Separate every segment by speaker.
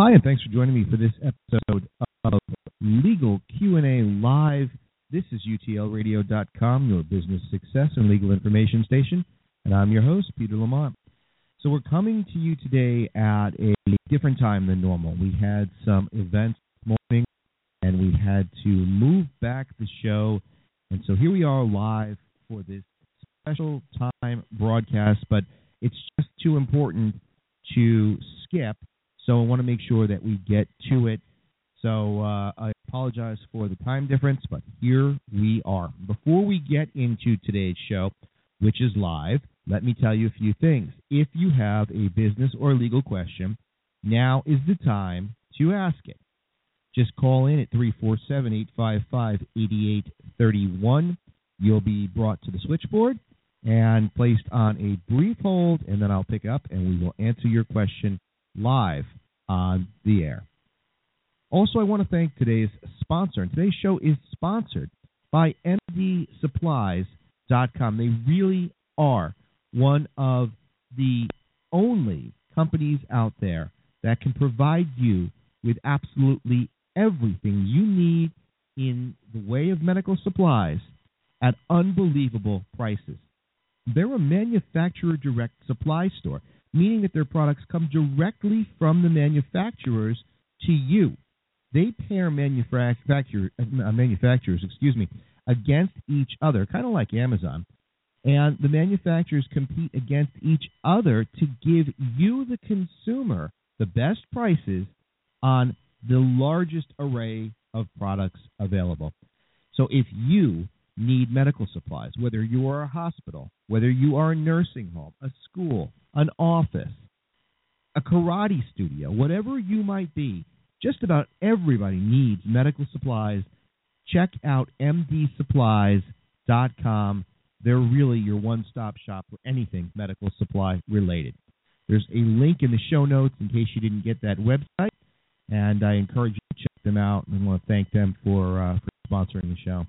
Speaker 1: hi, and thanks for joining me for this episode of Legal Q&A Live. This is UTLRadio.com, your business success and legal information station, and I'm your host, Peter Lamont. So we're coming to you today at a different time than normal. We had some events this morning, and we had to move back the show, and so here we are live for this special time broadcast, but it's just too important to skip so I want to make sure that we get to it. So uh, I apologize for the time difference, but here we are. Before we get into today's show, which is live, let me tell you a few things. If you have a business or legal question, now is the time to ask it. Just call in at 347 855 8831. You'll be brought to the switchboard and placed on a brief hold, and then I'll pick up and we will answer your question live on the air. Also, I want to thank today's sponsor. And today's show is sponsored by MDSupplies.com. They really are one of the only companies out there that can provide you with absolutely everything you need in the way of medical supplies at unbelievable prices. They're a manufacturer direct supply store meaning that their products come directly from the manufacturers to you. They pair manufacturer, uh, manufacturers, excuse me, against each other, kind of like Amazon. And the manufacturers compete against each other to give you, the consumer, the best prices on the largest array of products available. So if you need medical supplies, whether you are a hospital, whether you are a nursing home, a school, an office, a karate studio, whatever you might be, just about everybody needs medical supplies. Check out mdsupplies.com. They're really your one stop shop for anything medical supply related. There's a link in the show notes in case you didn't get that website, and I encourage you to check them out and I want to thank them for, uh, for sponsoring the show.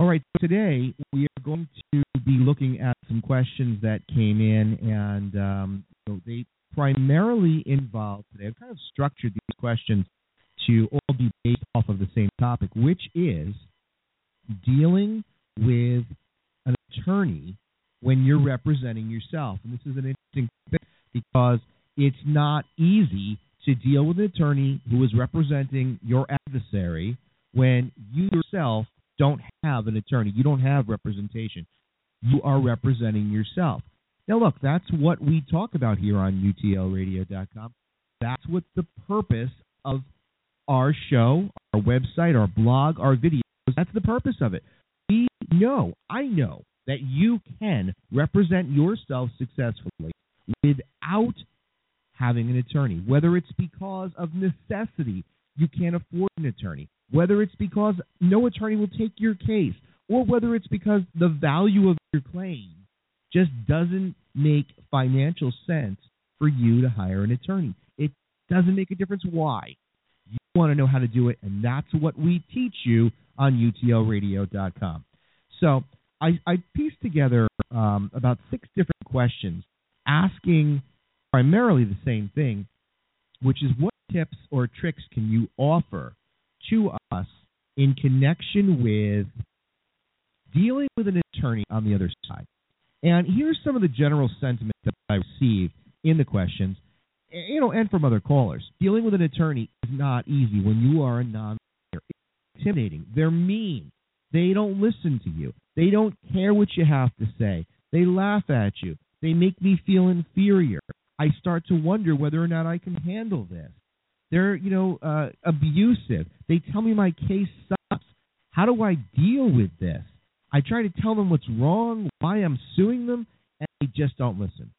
Speaker 1: All right, today we are going to be looking at some questions that came in, and um, so they primarily involve today. I've kind of structured these questions to all be based off of the same topic, which is dealing with an attorney when you're representing yourself. And this is an interesting thing because it's not easy to deal with an attorney who is representing your adversary when you yourself don't have an attorney. You don't have representation. You are representing yourself. Now, look, that's what we talk about here on UTLRadio.com. That's what the purpose of our show, our website, our blog, our videos. That's the purpose of it. We know, I know, that you can represent yourself successfully without having an attorney, whether it's because of necessity, you can't afford an attorney, whether it's because no attorney will take your case, or whether it's because the value of your claim just doesn't make financial sense for you to hire an attorney. It doesn't make a difference why. You want to know how to do it, and that's what we teach you on UTLRadio.com. So I, I pieced together um, about six different questions asking primarily the same thing, which is what tips or tricks can you offer to us in connection with dealing with an attorney on the other side. And here's some of the general sentiment that I received in the questions, you know, and from other callers. Dealing with an attorney is not easy when you are a non It's intimidating. They're mean. They don't listen to you. They don't care what you have to say. They laugh at you. They make me feel inferior. I start to wonder whether or not I can handle this. They're, you know, uh, abusive. They tell me my case sucks. How do I deal with this? I try to tell them what's wrong, why I'm suing them, and they just don't listen.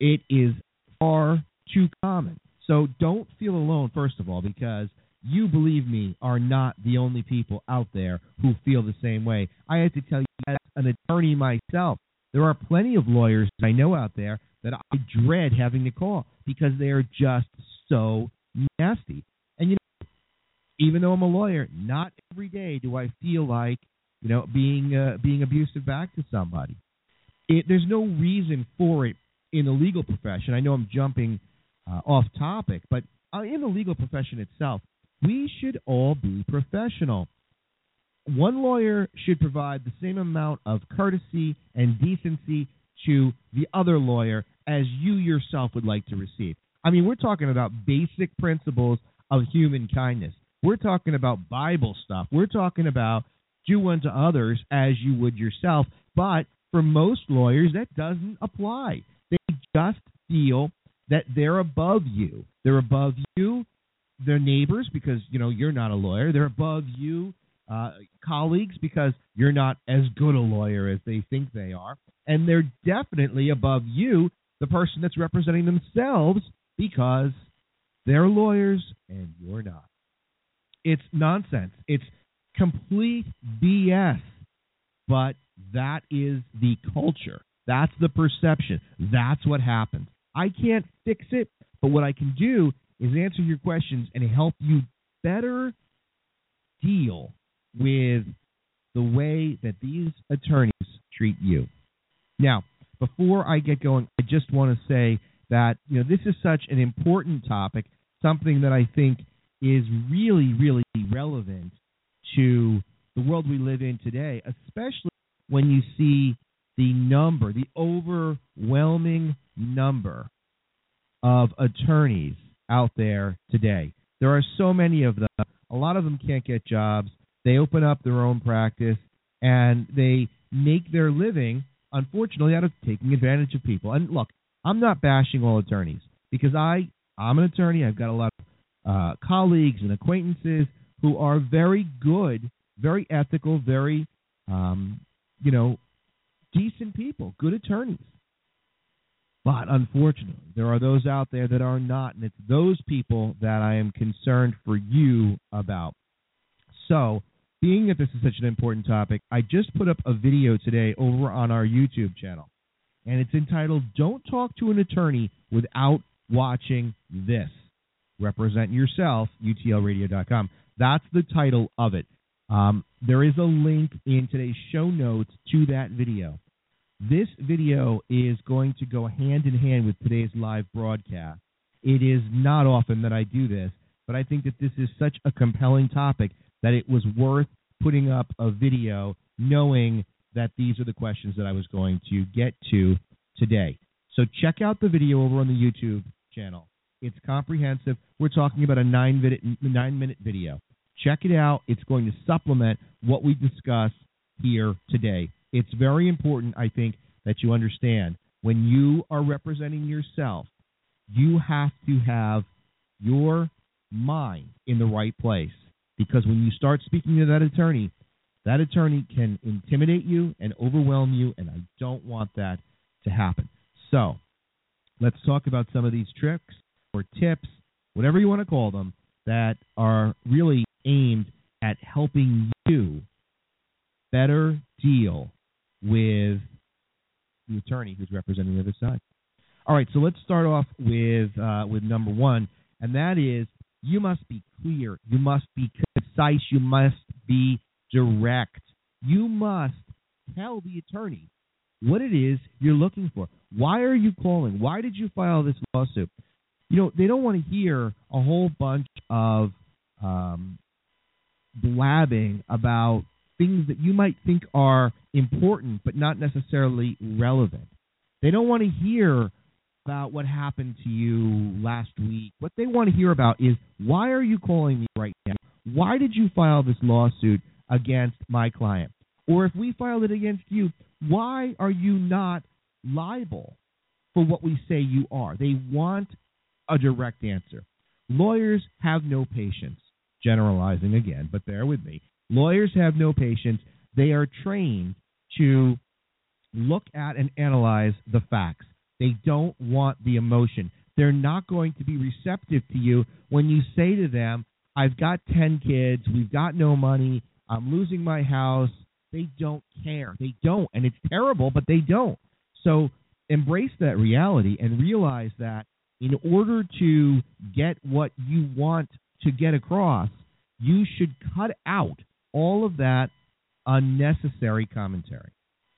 Speaker 1: It is far too common. So don't feel alone, first of all, because you, believe me, are not the only people out there who feel the same way. I have to tell you, as an attorney myself, there are plenty of lawyers I know out there that I dread having to call because they are just so nasty. And you know, even though I'm a lawyer, not every day do I feel like you know being uh, being abusive back to somebody. It, there's no reason for it in the legal profession. I know I'm jumping uh, off topic, but uh, in the legal profession itself, we should all be professional. One lawyer should provide the same amount of courtesy and decency to the other lawyer as you yourself would like to receive. I mean, we're talking about basic principles of human kindness. We're talking about Bible stuff. We're talking about do unto others as you would yourself. But for most lawyers, that doesn't apply. They just feel that they're above you. They're above you, their neighbors, because you know you're not a lawyer. They're above you, uh, colleagues, because you're not as good a lawyer as they think they are, and they're definitely above you, the person that's representing themselves, because they're lawyers and you're not. It's nonsense. It's complete BS. But that is the culture. That's the perception. That's what happens. I can't fix it, but what I can do is answer your questions and help you better deal with the way that these attorneys treat you. Now, before I get going, I just want to say that you know this is such an important topic, something that I think is really, really relevant to the world we live in today, especially when you see the number, the overwhelming number of attorneys out there today. There are so many of them. A lot of them can't get jobs. They open up their own practice and they make their living, unfortunately, out of taking advantage of people. And look, I'm not bashing all attorneys because I I'm an attorney. I've got a lot of uh, colleagues and acquaintances who are very good, very ethical, very um, you know decent people, good attorneys. But unfortunately, there are those out there that are not, and it's those people that I am concerned for you about. So, being that this is such an important topic, I just put up a video today over on our YouTube channel, and it's entitled Don't Talk to an Attorney Without Watching This. Represent Yourself, UTLRadio.com. That's the title of it. Um, there is a link in today's show notes to that video. This video is going to go hand in hand with today's live broadcast. It is not often that I do this, but I think that this is such a compelling topic that it was worth putting up a video knowing that these are the questions that I was going to get to today. So check out the video over on the YouTube channel. It's comprehensive. We're talking about a nine minute, nine minute video. Check it out. It's going to supplement what we discuss here today. It's very important, I think, that you understand when you are representing yourself, you have to have your mind in the right place. Because when you start speaking to that attorney, that attorney can intimidate you and overwhelm you, and I don't want that to happen. So, let's talk about some of these tricks or tips, whatever you want to call them, that are really aimed at helping you better deal with the attorney who's representing the other side. All right, so let's start off with uh, with number one, and that is you must be clear, you must be concise, you must be direct. You must tell the attorney what it is you're looking for. Why are you calling? Why did you file this lawsuit? You know, they don't want to hear a whole bunch of um, blabbing about things that you might think are important but not necessarily relevant. They don't want to hear about what happened to you last week. What they want to hear about is why are you calling me right now? Why did you file this lawsuit against my client? Or if we filed it against you, why are you not liable for what we say you are? They want a direct answer. lawyers have no patience. Generalizing again, but bear with me. Lawyers have no patience. They are trained to look at and analyze the facts. They don't want the emotion. They're not going to be receptive to you when you say to them, I've got 10 kids, we've got no money, I'm losing my house. They don't care. They don't. And it's terrible, but they don't. So embrace that reality and realize that in order to get what you want to get across, you should cut out all of that unnecessary commentary.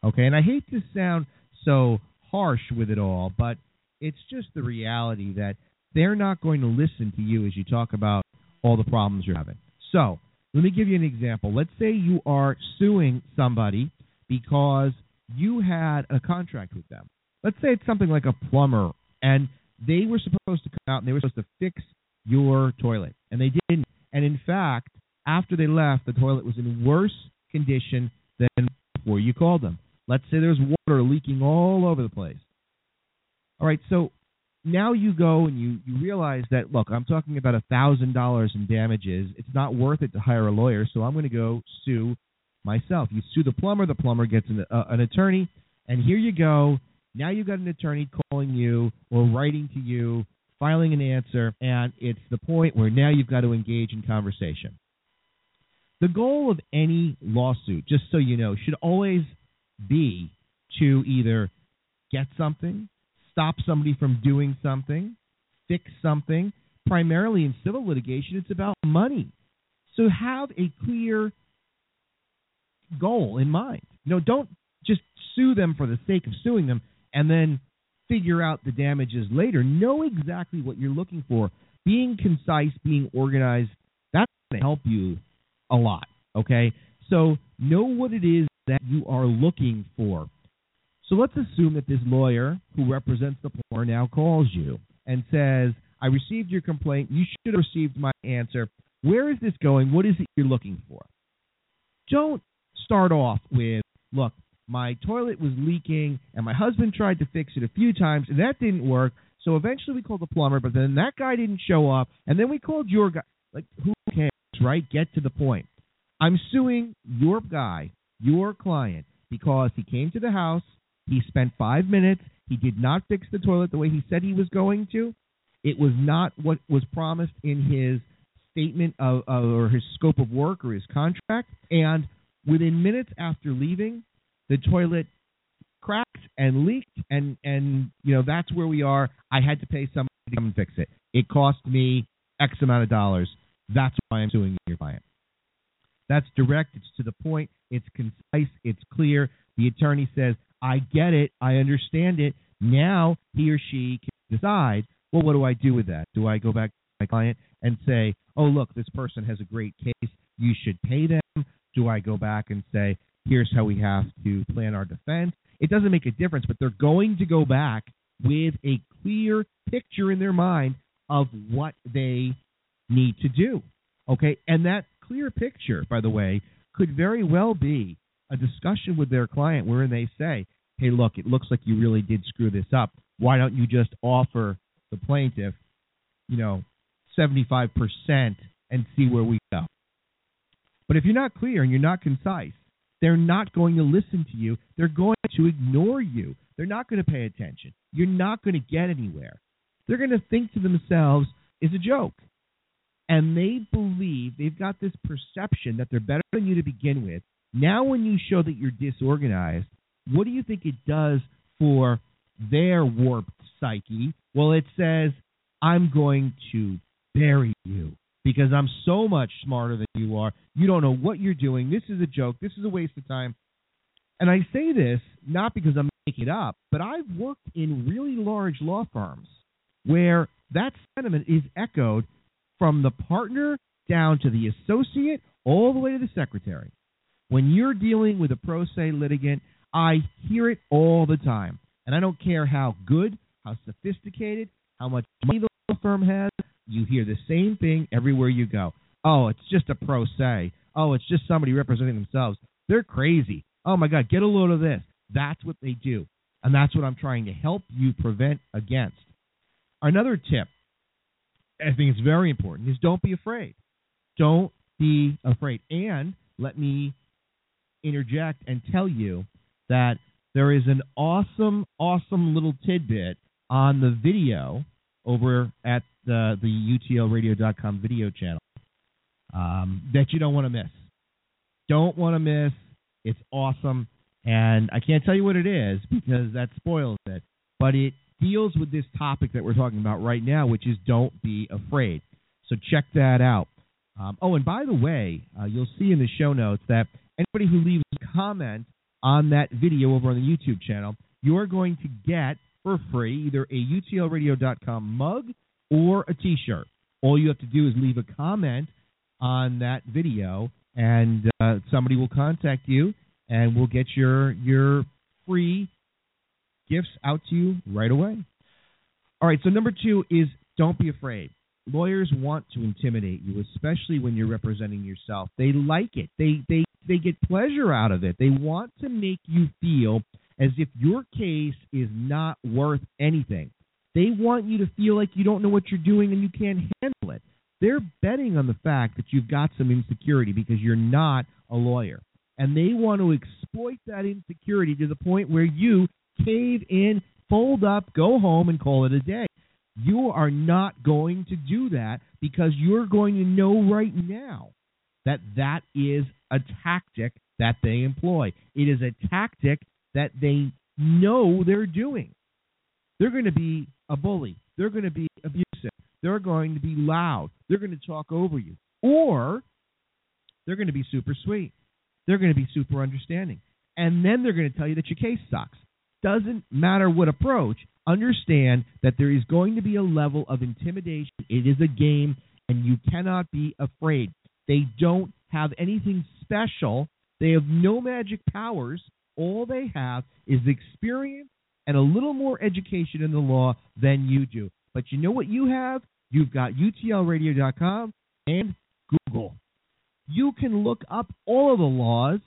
Speaker 1: Okay, and I hate to sound so harsh with it all, but it's just the reality that they're not going to listen to you as you talk about all the problems you're having. So, let me give you an example. Let's say you are suing somebody because you had a contract with them. Let's say it's something like a plumber, and they were supposed to come out and they were supposed to fix your toilet, and they didn't. And in fact, after they left, the toilet was in worse condition than before you called them. Let's say there's water leaking all over the place. All right, so now you go and you, you realize that look, I'm talking about a thousand dollars in damages. It's not worth it to hire a lawyer, so I'm going to go sue myself. You sue the plumber, the plumber gets an, uh, an attorney, and here you go. Now you've got an attorney calling you or writing to you, filing an answer, and it's the point where now you've got to engage in conversation. The goal of any lawsuit, just so you know, should always be to either get something, stop somebody from doing something, fix something. Primarily in civil litigation, it's about money. So have a clear goal in mind. You know, don't just sue them for the sake of suing them and then figure out the damages later. Know exactly what you're looking for. Being concise, being organized, that's going to help you a lot. Okay? So know what it is that you are looking for. So let's assume that this lawyer who represents the plumber now calls you and says, I received your complaint. You should have received my answer. Where is this going? What is it you're looking for? Don't start off with, look, my toilet was leaking and my husband tried to fix it a few times and that didn't work. So eventually we called the plumber, but then that guy didn't show up. And then we called your guy. Like, who cares, right? Get to the point. I'm suing your guy, your client, because he came to the house, he spent five minutes. He did not fix the toilet the way he said he was going to. It was not what was promised in his statement of, of or his scope of work or his contract. And within minutes after leaving, the toilet cracked and leaked, and and you know that's where we are. I had to pay somebody to come and fix it. It cost me X amount of dollars. That's why I'm suing your client. That's direct. It's to the point. It's concise. It's clear. The attorney says, I get it. I understand it. Now he or she can decide, well, what do I do with that? Do I go back to my client and say, oh, look, this person has a great case. You should pay them? Do I go back and say, here's how we have to plan our defense? It doesn't make a difference, but they're going to go back with a clear picture in their mind of what they need to do. Okay? And that clear picture, by the way, could very well be a discussion with their client wherein they say, hey, look, it looks like you really did screw this up. Why don't you just offer the plaintiff, you know, 75% and see where we go? But if you're not clear and you're not concise, they're not going to listen to you. They're going to ignore you. They're not going to pay attention. You're not going to get anywhere. They're going to think to themselves, it's a joke. And they believe they've got this perception that they're better than you to begin with, now, when you show that you're disorganized, what do you think it does for their warped psyche? Well, it says, I'm going to bury you because I'm so much smarter than you are. You don't know what you're doing. This is a joke. This is a waste of time. And I say this not because I'm making it up, but I've worked in really large law firms where that sentiment is echoed from the partner down to the associate all the way to the secretary. When you're dealing with a pro se litigant, I hear it all the time. And I don't care how good, how sophisticated, how much money the law firm has, you hear the same thing everywhere you go. Oh, it's just a pro se. Oh, it's just somebody representing themselves. They're crazy. Oh my God, get a load of this. That's what they do. And that's what I'm trying to help you prevent against. Another tip I think it's very important, is don't be afraid. Don't be afraid. And let me interject and tell you that there is an awesome, awesome little tidbit on the video over at the, the UTLRadio.com video channel um, that you don't want to miss. Don't want to miss. It's awesome. And I can't tell you what it is because that spoils it. But it deals with this topic that we're talking about right now, which is don't be afraid. So check that out. Um, oh, and by the way, uh, you'll see in the show notes that anybody who leaves a comment on that video over on the YouTube channel, you're going to get for free either a utlradio.com mug or a t-shirt. All you have to do is leave a comment on that video, and uh, somebody will contact you, and we'll get your your free gifts out to you right away. All right, so number two is don't be afraid. Lawyers want to intimidate you, especially when you're representing yourself. They like it. They they they get pleasure out of it. They want to make you feel as if your case is not worth anything. They want you to feel like you don't know what you're doing and you can't handle it. They're betting on the fact that you've got some insecurity because you're not a lawyer. And they want to exploit that insecurity to the point where you cave in, fold up, go home, and call it a day. You are not going to do that because you're going to know right now that that is a tactic that they employ. It is a tactic that they know they're doing. They're going to be a bully. They're going to be abusive. They're going to be loud. They're going to talk over you. Or they're going to be super sweet. They're going to be super understanding. And then they're going to tell you that your case sucks. Doesn't matter what approach, understand that there is going to be a level of intimidation. It is a game, and you cannot be afraid. They don't have anything special, they have no magic powers. All they have is experience and a little more education in the law than you do. But you know what you have? You've got UTLRadio.com and Google. You can look up all of the laws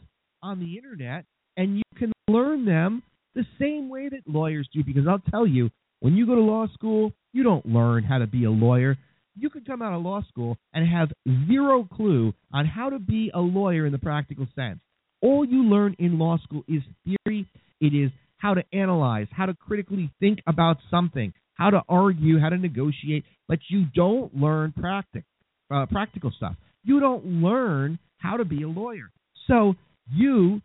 Speaker 1: on the internet and you can learn them the same way that lawyers do. Because I'll tell you, when you go to law school, you don't learn how to be a lawyer. You could come out of law school and have zero clue on how to be a lawyer in the practical sense. All you learn in law school is theory. It is how to analyze, how to critically think about something, how to argue, how to negotiate, but you don't learn practic, uh, practical stuff. You don't learn how to be a lawyer. So you,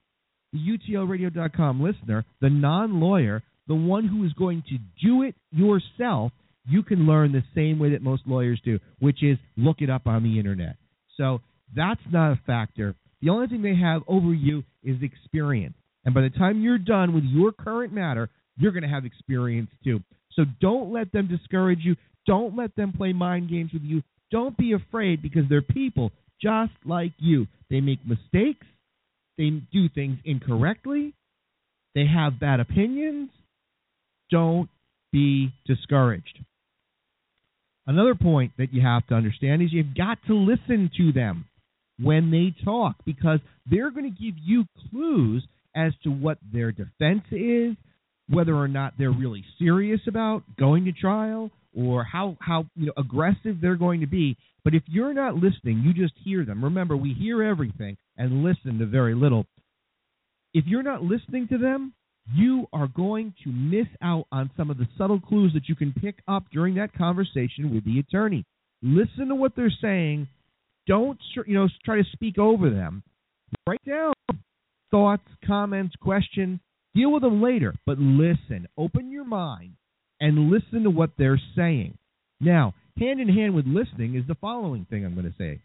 Speaker 1: the UTLRadio.com listener, the non-lawyer, the one who is going to do it yourself, you can learn the same way that most lawyers do, which is look it up on the internet. So that's not a factor. The only thing they have over you is experience. And by the time you're done with your current matter, you're going to have experience too. So don't let them discourage you. Don't let them play mind games with you. Don't be afraid because they're people just like you. They make mistakes. They do things incorrectly. They have bad opinions. Don't be discouraged. Another point that you have to understand is you've got to listen to them when they talk because they're going to give you clues as to what their defense is, whether or not they're really serious about going to trial or how how you know aggressive they're going to be. But if you're not listening, you just hear them. Remember, we hear everything and listen to very little. If you're not listening to them, you are going to miss out on some of the subtle clues that you can pick up during that conversation with the attorney. Listen to what they're saying. Don't you know try to speak over them. Write down thoughts, comments, questions. Deal with them later, but listen. Open your mind and listen to what they're saying. Now, hand in hand with listening is the following thing I'm going to say.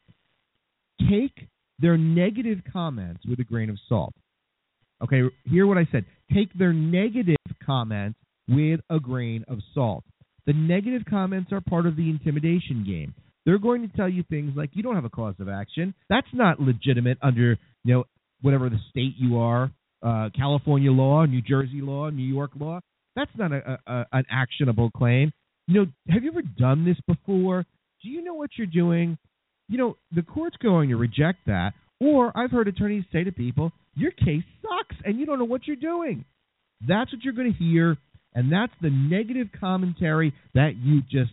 Speaker 1: Take their negative comments with a grain of salt. Okay, hear what I said. Take their negative comments with a grain of salt. The negative comments are part of the intimidation game. They're going to tell you things like you don't have a cause of action. That's not legitimate under you know whatever the state you are, uh, California law, New Jersey law, New York law. That's not a, a, an actionable claim. You know, have you ever done this before? Do you know what you're doing? You know, the court's going to reject that. Or I've heard attorneys say to people, your case sucks and you don't know what you're doing. That's what you're going to hear, and that's the negative commentary that you just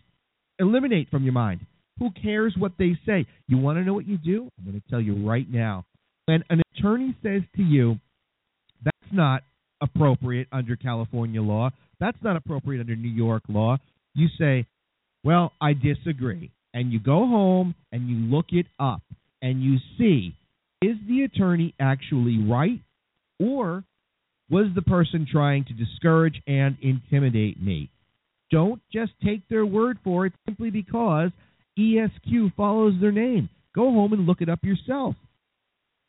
Speaker 1: eliminate from your mind. Who cares what they say? You want to know what you do? I'm going to tell you right now. When an attorney says to you, that's not appropriate under California law, that's not appropriate under New York law, you say, well, I disagree. And you go home and you look it up and you see is the attorney actually right or was the person trying to discourage and intimidate me? Don't just take their word for it simply because ESQ follows their name. Go home and look it up yourself.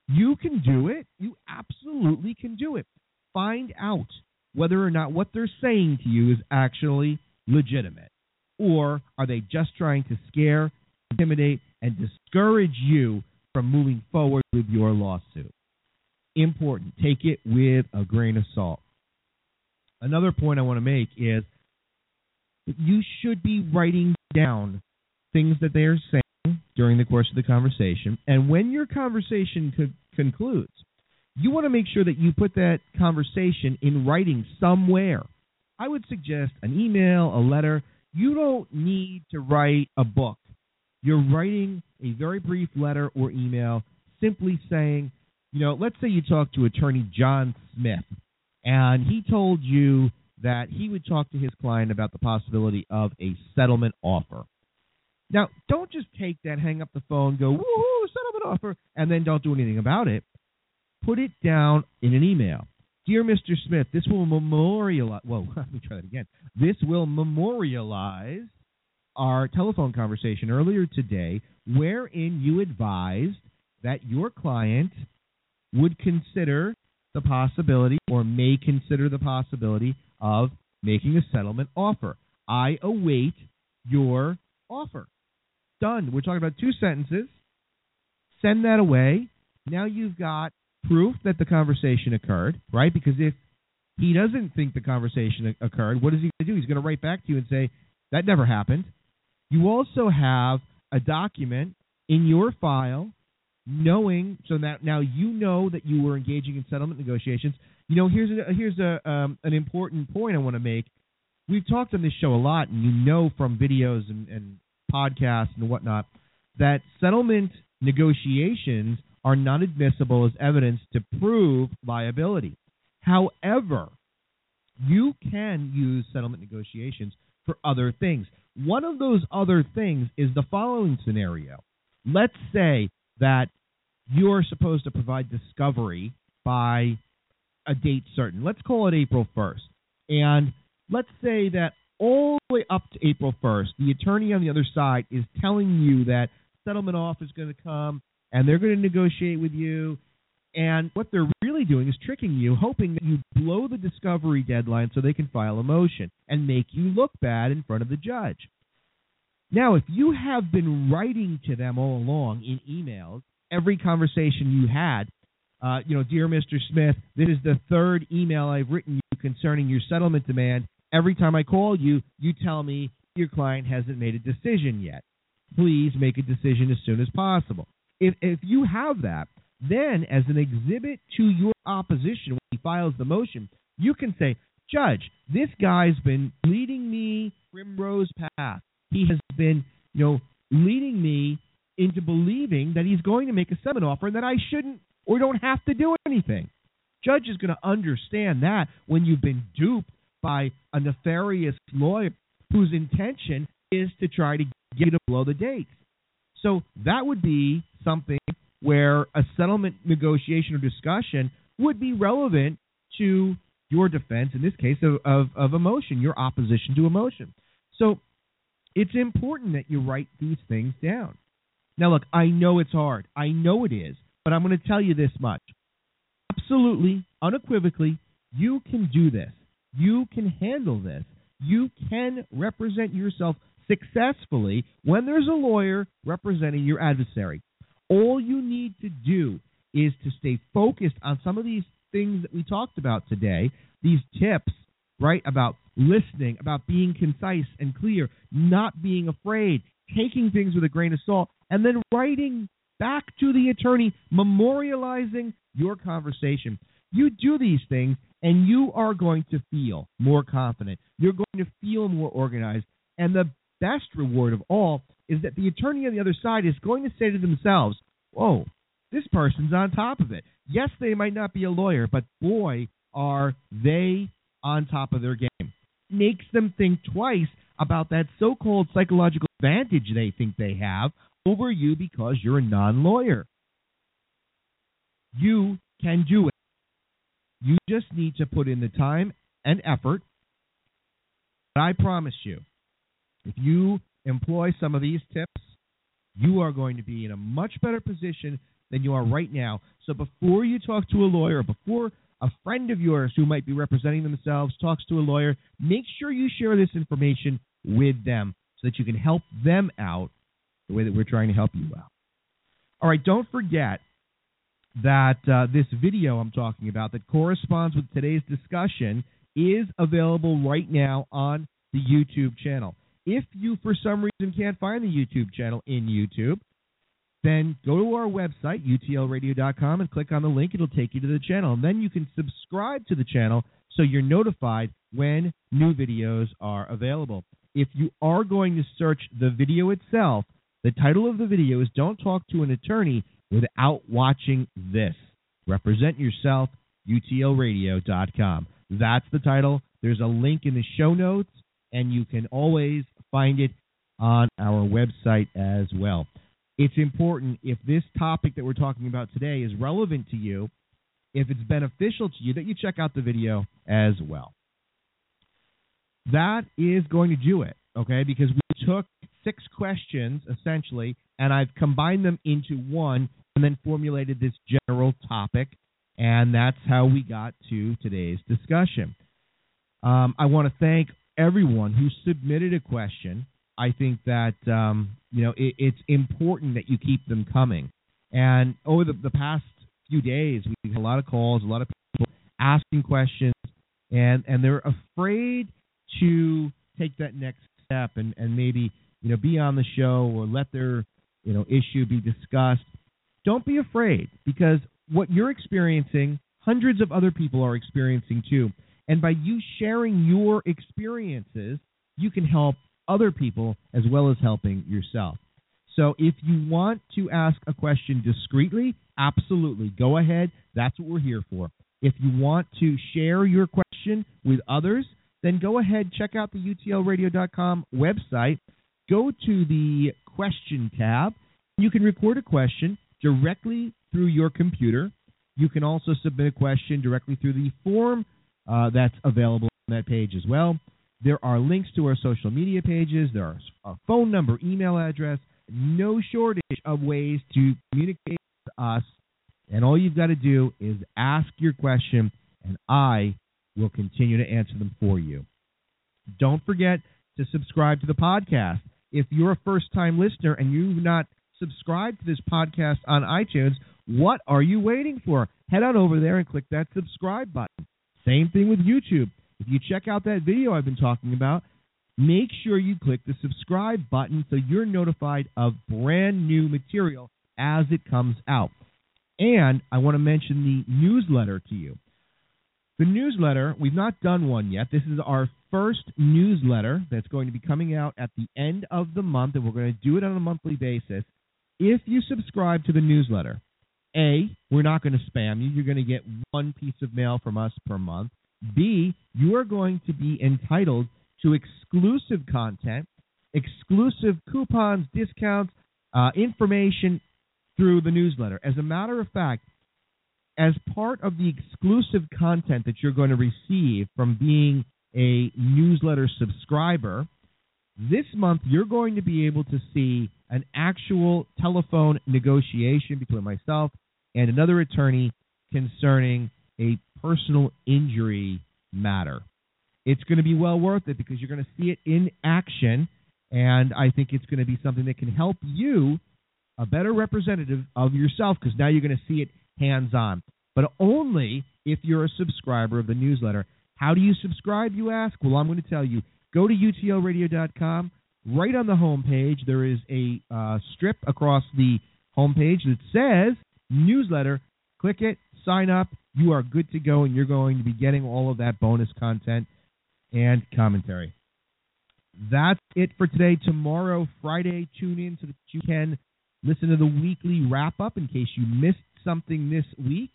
Speaker 1: You can do it. You absolutely can do it. Find out whether or not what they're saying to you is actually legitimate. Or are they just trying to scare, intimidate, and discourage you from moving forward with your lawsuit? Important. Take it with a grain of salt. Another point I want to make is you should be writing down things that they are saying during the course of the conversation. And when your conversation co- concludes, you want to make sure that you put that conversation in writing somewhere. I would suggest an email, a letter. You don't need to write a book. You're writing a very brief letter or email simply saying, you know, let's say you talk to attorney John Smith and he told you that he would talk to his client about the possibility of a settlement offer. Now, don't just take that, hang up the phone, go, woohoo, settlement offer, and then don't do anything about it. Put it down in an email. Dear Mr. Smith, this will memorialize, whoa, let me try that again. This will memorialize our telephone conversation earlier today, wherein you advised that your client would consider the possibility or may consider the possibility of making a settlement offer. I await your offer. Done. We're talking about two sentences. Send that away. Now you've got proof that the conversation occurred, right? Because if he doesn't think the conversation occurred, what is he going to do? He's going to write back to you and say, that never happened. You also have a document in your file knowing so that now you know that you were engaging in settlement negotiations. You know, here's a, here's a um, an important point I want to make. We've talked on this show a lot, and you know from videos and, and podcasts and whatnot that settlement negotiations are not admissible as evidence to prove liability. However, you can use settlement negotiations for other things. One of those other things is the following scenario. Let's say that you're supposed to provide discovery by a date certain. Let's call it April 1st. And let's say that all the way up to April 1st, the attorney on the other side is telling you that settlement offer is going to come and they're going to negotiate with you. And what they're really doing is tricking you, hoping that you blow the discovery deadline so they can file a motion and make you look bad in front of the judge. Now, if you have been writing to them all along in emails, every conversation you had, uh, you know, dear Mr. Smith, this is the third email I've written you concerning your settlement demand. Every time I call you, you tell me your client hasn't made a decision yet. Please make a decision as soon as possible. If if you have that, then as an exhibit to your opposition when he files the motion, you can say, Judge, this guy's been leading me primrose path. He has been, you know, leading me into believing that he's going to make a settlement offer and that I shouldn't or don't have to do anything. Judge is going to understand that when you've been duped by a nefarious lawyer whose intention is to try to get you to blow the dates. So that would be something where a settlement negotiation or discussion would be relevant to your defense, in this case, of, of, of a motion, your opposition to emotion. So it's important that you write these things down. Now, look, I know it's hard. I know it is. But I'm going to tell you this much. Absolutely, unequivocally, you can do this. You can handle this. You can represent yourself successfully when there's a lawyer representing your adversary. All you need to do is to stay focused on some of these things that we talked about today, these tips, right, about listening, about being concise and clear, not being afraid, taking things with a grain of salt, and then writing back to the attorney, memorializing your conversation. You do these things, and you are going to feel more confident. You're going to feel more organized. And the best reward of all is that the attorney on the other side is going to say to themselves, Whoa, this person's on top of it. Yes, they might not be a lawyer, but boy, are they on top of their game. Makes them think twice about that so called psychological advantage they think they have over you because you're a non lawyer. You can do it. You just need to put in the time and effort. But I promise you, if you employ some of these tips, you are going to be in a much better position than you are right now. So before you talk to a lawyer, before a friend of yours who might be representing themselves talks to a lawyer, make sure you share this information with them so that you can help them out the way that we're trying to help you out. All right, don't forget that uh, this video I'm talking about that corresponds with today's discussion is available right now on the YouTube channel. If you, for some reason, can't find the YouTube channel in YouTube, then go to our website, utlradio.com, and click on the link. It'll take you to the channel. And then you can subscribe to the channel so you're notified when new videos are available. If you are going to search the video itself, the title of the video is Don't Talk to an Attorney Without Watching This. Represent Yourself, utlradio.com. That's the title. There's a link in the show notes, and you can always find it on our website as well it's important if this topic that we're talking about today is relevant to you, if it's beneficial to you, that you check out the video as well. That is going to do it, okay? Because we took six questions essentially, and I've combined them into one and then formulated this general topic, and that's how we got to today's discussion. Um, I want to thank everyone who submitted a question. I think that um, you know it, it's important that you keep them coming. And over the, the past few days, we've had a lot of calls, a lot of people asking questions, and and they're afraid to take that next step and and maybe you know be on the show or let their you know issue be discussed. Don't be afraid because what you're experiencing, hundreds of other people are experiencing too. And by you sharing your experiences, you can help other people as well as helping yourself. So if you want to ask a question discreetly, absolutely go ahead. That's what we're here for. If you want to share your question with others, then go ahead, check out the UTLradio.com website, go to the question tab. You can record a question directly through your computer. You can also submit a question directly through the form uh, that's available on that page as well. There are links to our social media pages. There are our phone number, email address, no shortage of ways to communicate with us. And all you've got to do is ask your question, and I will continue to answer them for you. Don't forget to subscribe to the podcast. If you're a first time listener and you've not subscribed to this podcast on iTunes, what are you waiting for? Head on over there and click that subscribe button. Same thing with YouTube. If you check out that video I've been talking about, make sure you click the subscribe button so you're notified of brand new material as it comes out. And I want to mention the newsletter to you. The newsletter, we've not done one yet. This is our first newsletter that's going to be coming out at the end of the month, and we're going to do it on a monthly basis. If you subscribe to the newsletter, A, we're not going to spam you. You're going to get one piece of mail from us per month. B, you are going to be entitled to exclusive content, exclusive coupons, discounts, uh, information through the newsletter. As a matter of fact, as part of the exclusive content that you're going to receive from being a newsletter subscriber, this month you're going to be able to see an actual telephone negotiation between myself and another attorney concerning a personal injury matter. It's going to be well worth it because you're going to see it in action, and I think it's going to be something that can help you, a better representative of yourself, because now you're going to see it hands on. But only if you're a subscriber of the newsletter. How do you subscribe, you ask? Well, I'm going to tell you. Go to utlradio.com. Right on the home page, there is a uh, strip across the home page that says newsletter. Click it, sign up, you are good to go, and you're going to be getting all of that bonus content and commentary. that's it for today. Tomorrow, Friday, tune in so that you can listen to the weekly wrap up in case you missed something this week.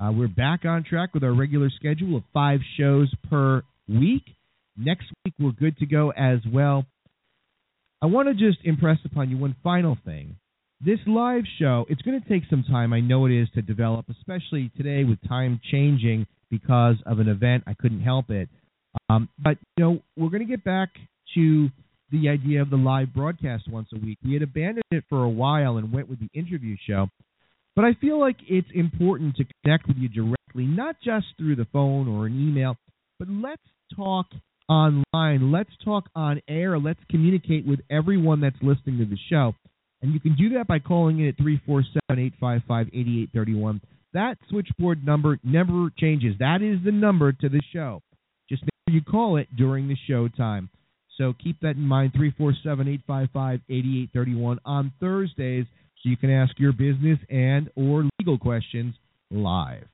Speaker 1: Uh, we're back on track with our regular schedule of five shows per week. Next week, we're good to go as well. I want to just impress upon you one final thing. This live show, it's going to take some time, I know it is, to develop, especially today with time changing because of an event. I couldn't help it. Um, but, you know, we're going to get back to the idea of the live broadcast once a week. We had abandoned it for a while and went with the interview show. But I feel like it's important to connect with you directly, not just through the phone or an email, but let's talk online. Let's talk on air. Let's communicate with everyone that's listening to the show. And you can do that by calling in at 347 855 8831. That switchboard number never changes. That is the number to the show. Just make sure you call it during the show time. So keep that in mind 347 855 8831 on Thursdays so you can ask your business and or legal questions live.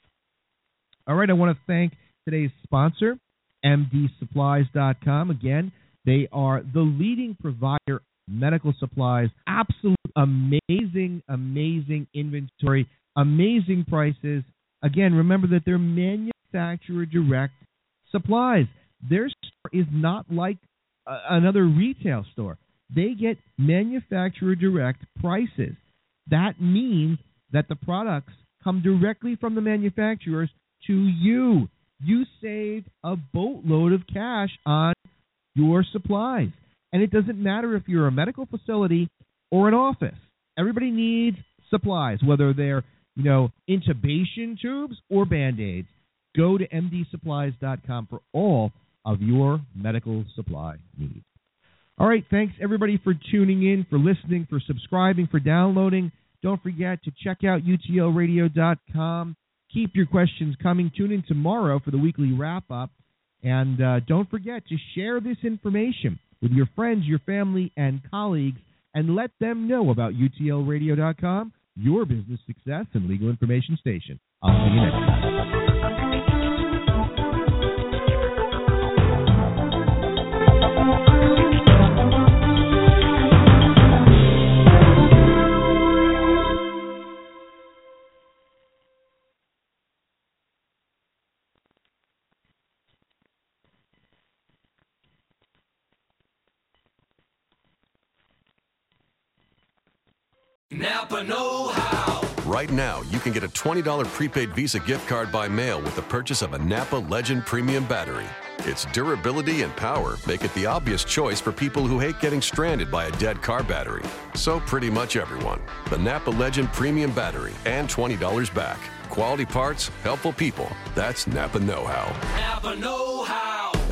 Speaker 1: All right, I want to thank today's sponsor, mdsupplies.com. Again, they are the leading provider of medical supplies. Absolute amazing, amazing inventory, amazing prices. Again, remember that they're manufacturer direct supplies. Their store is not like uh, another retail store. They get manufacturer direct prices. That means that the products come directly from the manufacturers to you. You save a boatload of cash on your supplies. And it doesn't matter if you're a medical facility or an office. Everybody needs supplies, whether they're, you know, intubation tubes or band-aids. Go to mdsupplies.com for all of your medical supply needs. All right, thanks everybody for tuning in, for listening, for subscribing, for downloading. Don't forget to check out utlradio.com. Keep your questions coming. Tune in tomorrow for the weekly wrap up. And uh, don't forget to share this information with your friends, your family, and colleagues, and let them know about utlradio.com, your business success and legal information station. I'll see you next time.
Speaker 2: Napa Know How.
Speaker 3: Right now, you can get a $20 prepaid Visa gift card by mail with the purchase of a Napa Legend Premium Battery. Its durability and power make it the obvious choice for people who hate getting stranded by a dead car battery. So, pretty much everyone. The Napa Legend Premium Battery and $20 back. Quality parts, helpful people. That's Napa Know How.
Speaker 2: Napa Know How.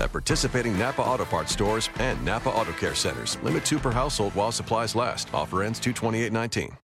Speaker 3: At participating Napa Auto Parts stores and Napa Auto Care centers. Limit two per household while supplies last. Offer ends 22819.